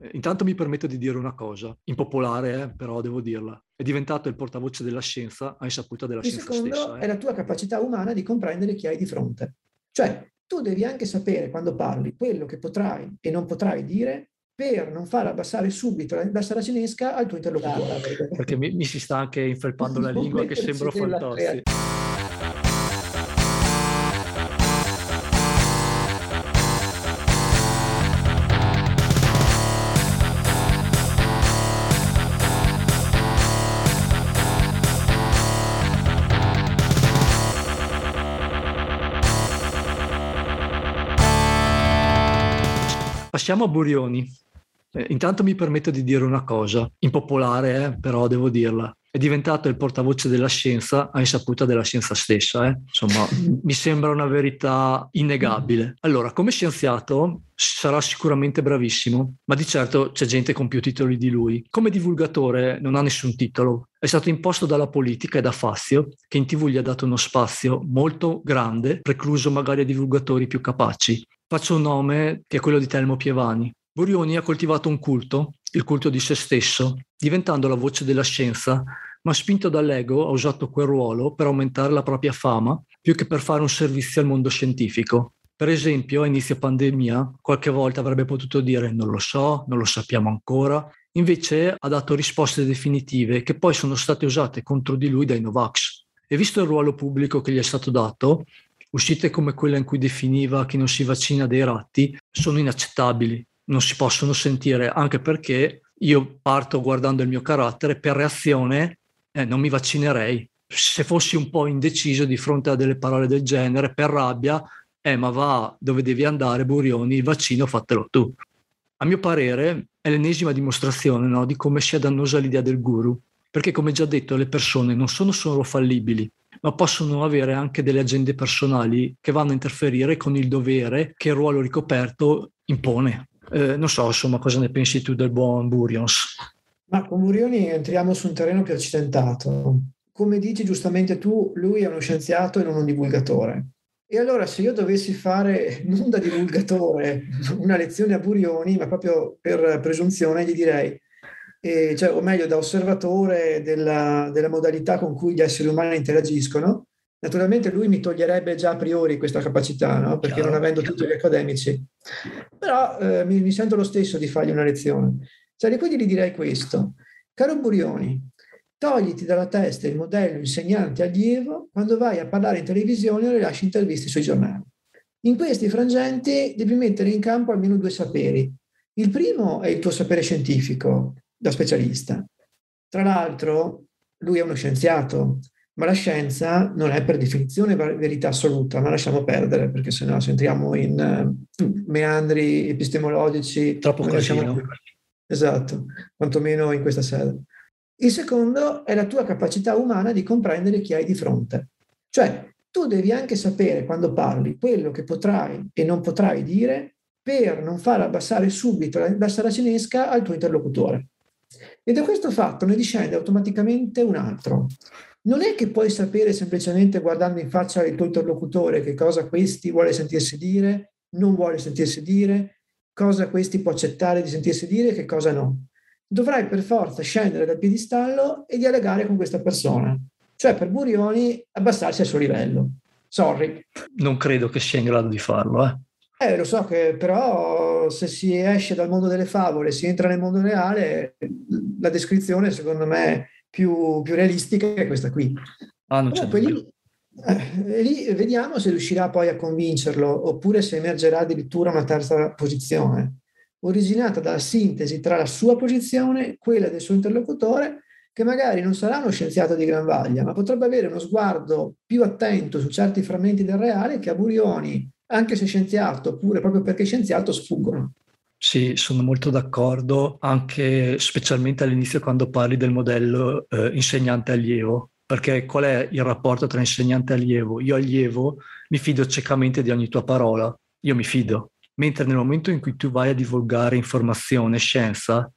Eh, intanto mi permetto di dire una cosa, impopolare eh, però devo dirla. È diventato il portavoce della scienza a insaputa della il scienza secondo stessa. è la tua capacità umana di comprendere chi hai di fronte. Cioè, tu devi anche sapere quando parli quello che potrai e non potrai dire per non far abbassare subito la saracinesca al tuo interlocutore. Perché mi, mi si sta anche infelpando la lingua che sembro Fantozzi. Passiamo a Burioni. Eh, intanto mi permetto di dire una cosa, impopolare eh, però devo dirla. È diventato il portavoce della scienza a insaputa della scienza stessa. eh. Insomma, mi sembra una verità innegabile. Allora, come scienziato sarà sicuramente bravissimo, ma di certo c'è gente con più titoli di lui. Come divulgatore non ha nessun titolo. È stato imposto dalla politica e da Fazio, che in tv gli ha dato uno spazio molto grande, precluso magari a divulgatori più capaci. Faccio un nome che è quello di Telmo Pievani. Burioni ha coltivato un culto, il culto di se stesso, diventando la voce della scienza, ma spinto dall'ego ha usato quel ruolo per aumentare la propria fama più che per fare un servizio al mondo scientifico. Per esempio, a inizio pandemia, qualche volta avrebbe potuto dire non lo so, non lo sappiamo ancora, invece ha dato risposte definitive che poi sono state usate contro di lui dai Novax. E visto il ruolo pubblico che gli è stato dato, uscite come quella in cui definiva chi non si vaccina dei ratti sono inaccettabili, non si possono sentire, anche perché io parto guardando il mio carattere, per reazione eh, non mi vaccinerei. Se fossi un po' indeciso di fronte a delle parole del genere, per rabbia, eh ma va dove devi andare, Burioni, il vaccino fatelo tu. A mio parere è l'ennesima dimostrazione no, di come sia dannosa l'idea del guru, perché come già detto le persone non sono solo fallibili, ma possono avere anche delle agende personali che vanno a interferire con il dovere che il ruolo ricoperto impone. Eh, non so, insomma, cosa ne pensi tu del buon Burions? Ma con Burioni entriamo su un terreno più accidentato. Come dici giustamente tu, lui è uno scienziato e non un divulgatore. E allora se io dovessi fare non da divulgatore una lezione a Burioni, ma proprio per presunzione, gli direi, eh, cioè, o meglio da osservatore della, della modalità con cui gli esseri umani interagiscono, Naturalmente lui mi toglierebbe già a priori questa capacità, no? perché non avendo chiaro. titoli accademici. Però eh, mi, mi, sento lo stesso di fargli una lezione. Cioè, quindi gli direi questo. Caro Burioni, togliti dalla testa il modello insegnante-allievo quando vai a parlare in televisione o rilasci interviste sui giornali. In questi frangenti devi mettere in campo almeno due saperi. Il primo è il tuo sapere scientifico, da specialista. Tra l'altro, lui è uno scienziato, ma la scienza non è per definizione verità assoluta, ma lasciamo perdere, perché se no se entriamo in uh, meandri epistemologici... Troppo casino. Esatto, quantomeno in questa sede. Il secondo è la tua capacità umana di comprendere chi hai di fronte. Cioè, tu devi anche sapere quando parli quello che potrai e non potrai dire per non far abbassare subito la saracinesca al tuo interlocutore. E da questo fatto ne discende automaticamente un altro, non è che puoi sapere semplicemente guardando in faccia il tuo interlocutore che cosa questi vuole sentirsi dire, non vuole sentirsi dire, cosa questi può accettare di sentirsi dire e che cosa no. Dovrai per forza scendere dal piedistallo e dialogare con questa persona. Cioè per Burioni abbassarsi al suo livello. Sorry. Non credo che sia in grado di farlo, eh. Eh, lo so che però se si esce dal mondo delle favole, si entra nel mondo reale, la descrizione secondo me più, più realistica è questa qui. Ah, non Comunque, lì, eh, lì vediamo se riuscirà poi a convincerlo oppure se emergerà addirittura una terza posizione, originata dalla sintesi tra la sua posizione e quella del suo interlocutore, che magari non sarà uno scienziato di gran vaglia, ma potrebbe avere uno sguardo più attento su certi frammenti del reale che a Burioni, anche se scienziato, oppure proprio perché scienziato, sfuggono. Sì, sono molto d'accordo, anche specialmente all'inizio quando parli del modello eh, insegnante-allievo, perché qual è il rapporto tra insegnante e allievo? Io allievo mi fido ciecamente di ogni tua parola, io mi fido, mentre nel momento in cui tu vai a divulgare informazione, scienza,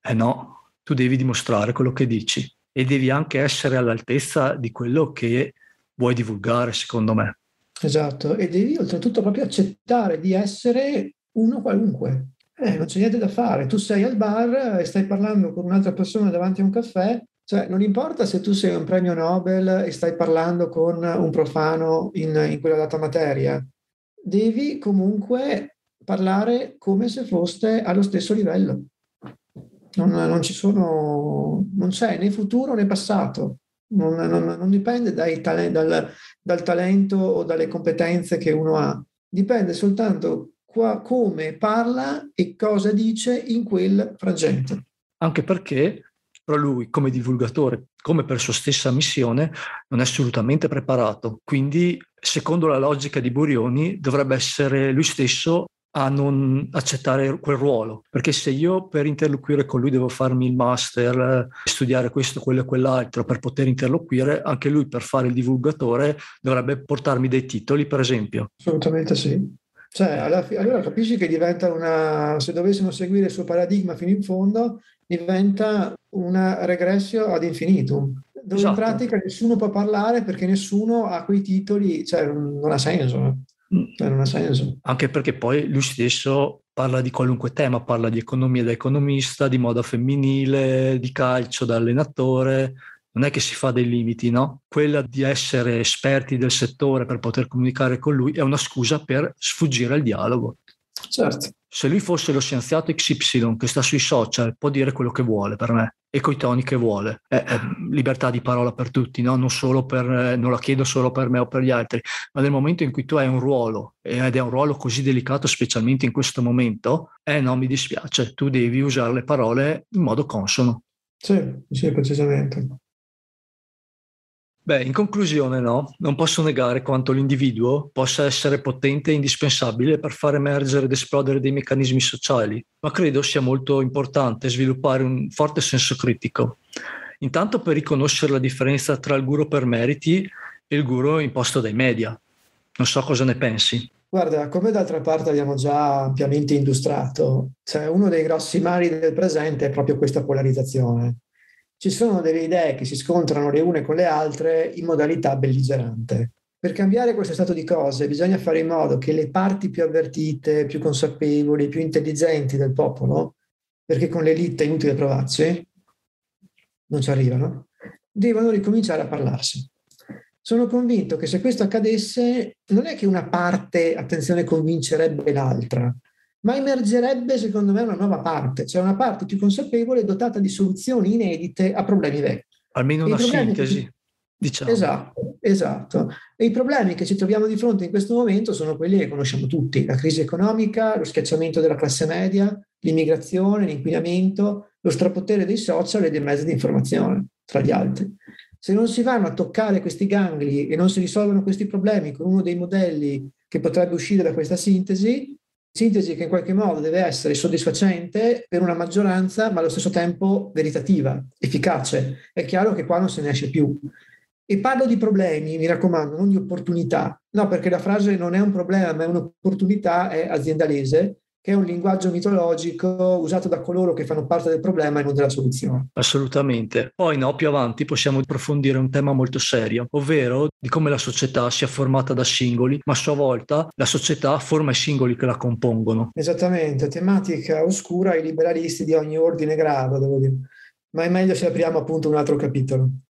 eh no, tu devi dimostrare quello che dici e devi anche essere all'altezza di quello che vuoi divulgare, secondo me. Esatto, e devi oltretutto proprio accettare di essere uno qualunque. Eh, non c'è niente da fare. Tu sei al bar e stai parlando con un'altra persona davanti a un caffè. Cioè, non importa se tu sei un premio Nobel e stai parlando con un profano in, in quella data materia. Devi comunque parlare come se foste allo stesso livello. Non, non ci sono, non c'è né futuro né passato. Non, non, non dipende tale, dal, dal talento o dalle competenze che uno ha. Dipende soltanto qua, come parla e cosa dice in quel frangente. Anche perché però lui come divulgatore, come per sua stessa missione, non è assolutamente preparato. Quindi, secondo la logica di Burioni, dovrebbe essere lui stesso a non accettare quel ruolo, perché se io per interloquire con lui devo farmi il master, studiare questo, quello e quell'altro per poter interloquire, anche lui per fare il divulgatore dovrebbe portarmi dei titoli, per esempio. Assolutamente sì. Cioè, fi- allora capisci che diventa una, se dovessimo seguire il suo paradigma fino in fondo, diventa una regressio ad infinitum, dove esatto. in pratica nessuno può parlare perché nessuno ha quei titoli, cioè non ha senso. Mm. Non ha senso. Anche perché poi lui stesso parla di qualunque tema, parla di economia da economista, di moda femminile, di calcio da allenatore, non è che si fa dei limiti, no? Quella di essere esperti del settore per poter comunicare con lui è una scusa per sfuggire al dialogo. Certo. Se lui fosse lo scienziato XY che sta sui social, può dire quello che vuole per me e coi toni che vuole. È, è libertà di parola per tutti, no? non, per, non la chiedo solo per me o per gli altri, ma nel momento in cui tu hai un ruolo ed è un ruolo così delicato, specialmente in questo momento, eh no, mi dispiace, tu devi usare le parole in modo consono. Sì, sì, precisamente. Beh, in conclusione, no, non posso negare quanto l'individuo possa essere potente e indispensabile per far emergere ed esplodere dei meccanismi sociali, ma credo sia molto importante sviluppare un forte senso critico. Intanto per riconoscere la differenza tra il guru per meriti e il guru imposto dai media. Non so cosa ne pensi. Guarda, come d'altra parte abbiamo già ampiamente illustrato, cioè uno dei grossi mali del presente è proprio questa polarizzazione ci sono delle idee che si scontrano le une con le altre in modalità belligerante. Per cambiare questo stato di cose bisogna fare in modo che le parti più avvertite, più consapevoli, più intelligenti del popolo, perché con l'elite è inutile provarci, non ci arrivano, devono ricominciare a parlarsi. Sono convinto che se questo accadesse, non è che una parte, attenzione, convincerebbe l'altra, ma emergerebbe secondo me una nuova parte, cioè una parte più consapevole dotata di soluzioni inedite a problemi vecchi. Almeno una sintesi. Che... Diciamo. Esatto, esatto. E i problemi che ci troviamo di fronte in questo momento sono quelli che conosciamo tutti, la crisi economica, lo schiacciamento della classe media, l'immigrazione, l'inquinamento, lo strapotere dei social e dei mezzi di informazione, tra gli altri. Se non si vanno a toccare questi gangli e non si risolvono questi problemi con uno dei modelli che potrebbe uscire da questa sintesi, sintesi che in qualche modo deve essere soddisfacente per una maggioranza, ma allo stesso tempo veritativa, efficace. È chiaro che qua non se ne esce più. E parlo di problemi, mi raccomando, non di opportunità. No, perché la frase non è un problema, ma è un'opportunità, è aziendalese che è un linguaggio mitologico usato da coloro che fanno parte del problema e non della soluzione. Assolutamente. Poi no, più avanti possiamo approfondire un tema molto serio, ovvero di come la società sia formata da singoli, ma a sua volta la società forma i singoli che la compongono. Esattamente, tematica oscura ai liberalisti di ogni ordine e grado, devo dire. Ma è meglio se apriamo appunto un altro capitolo.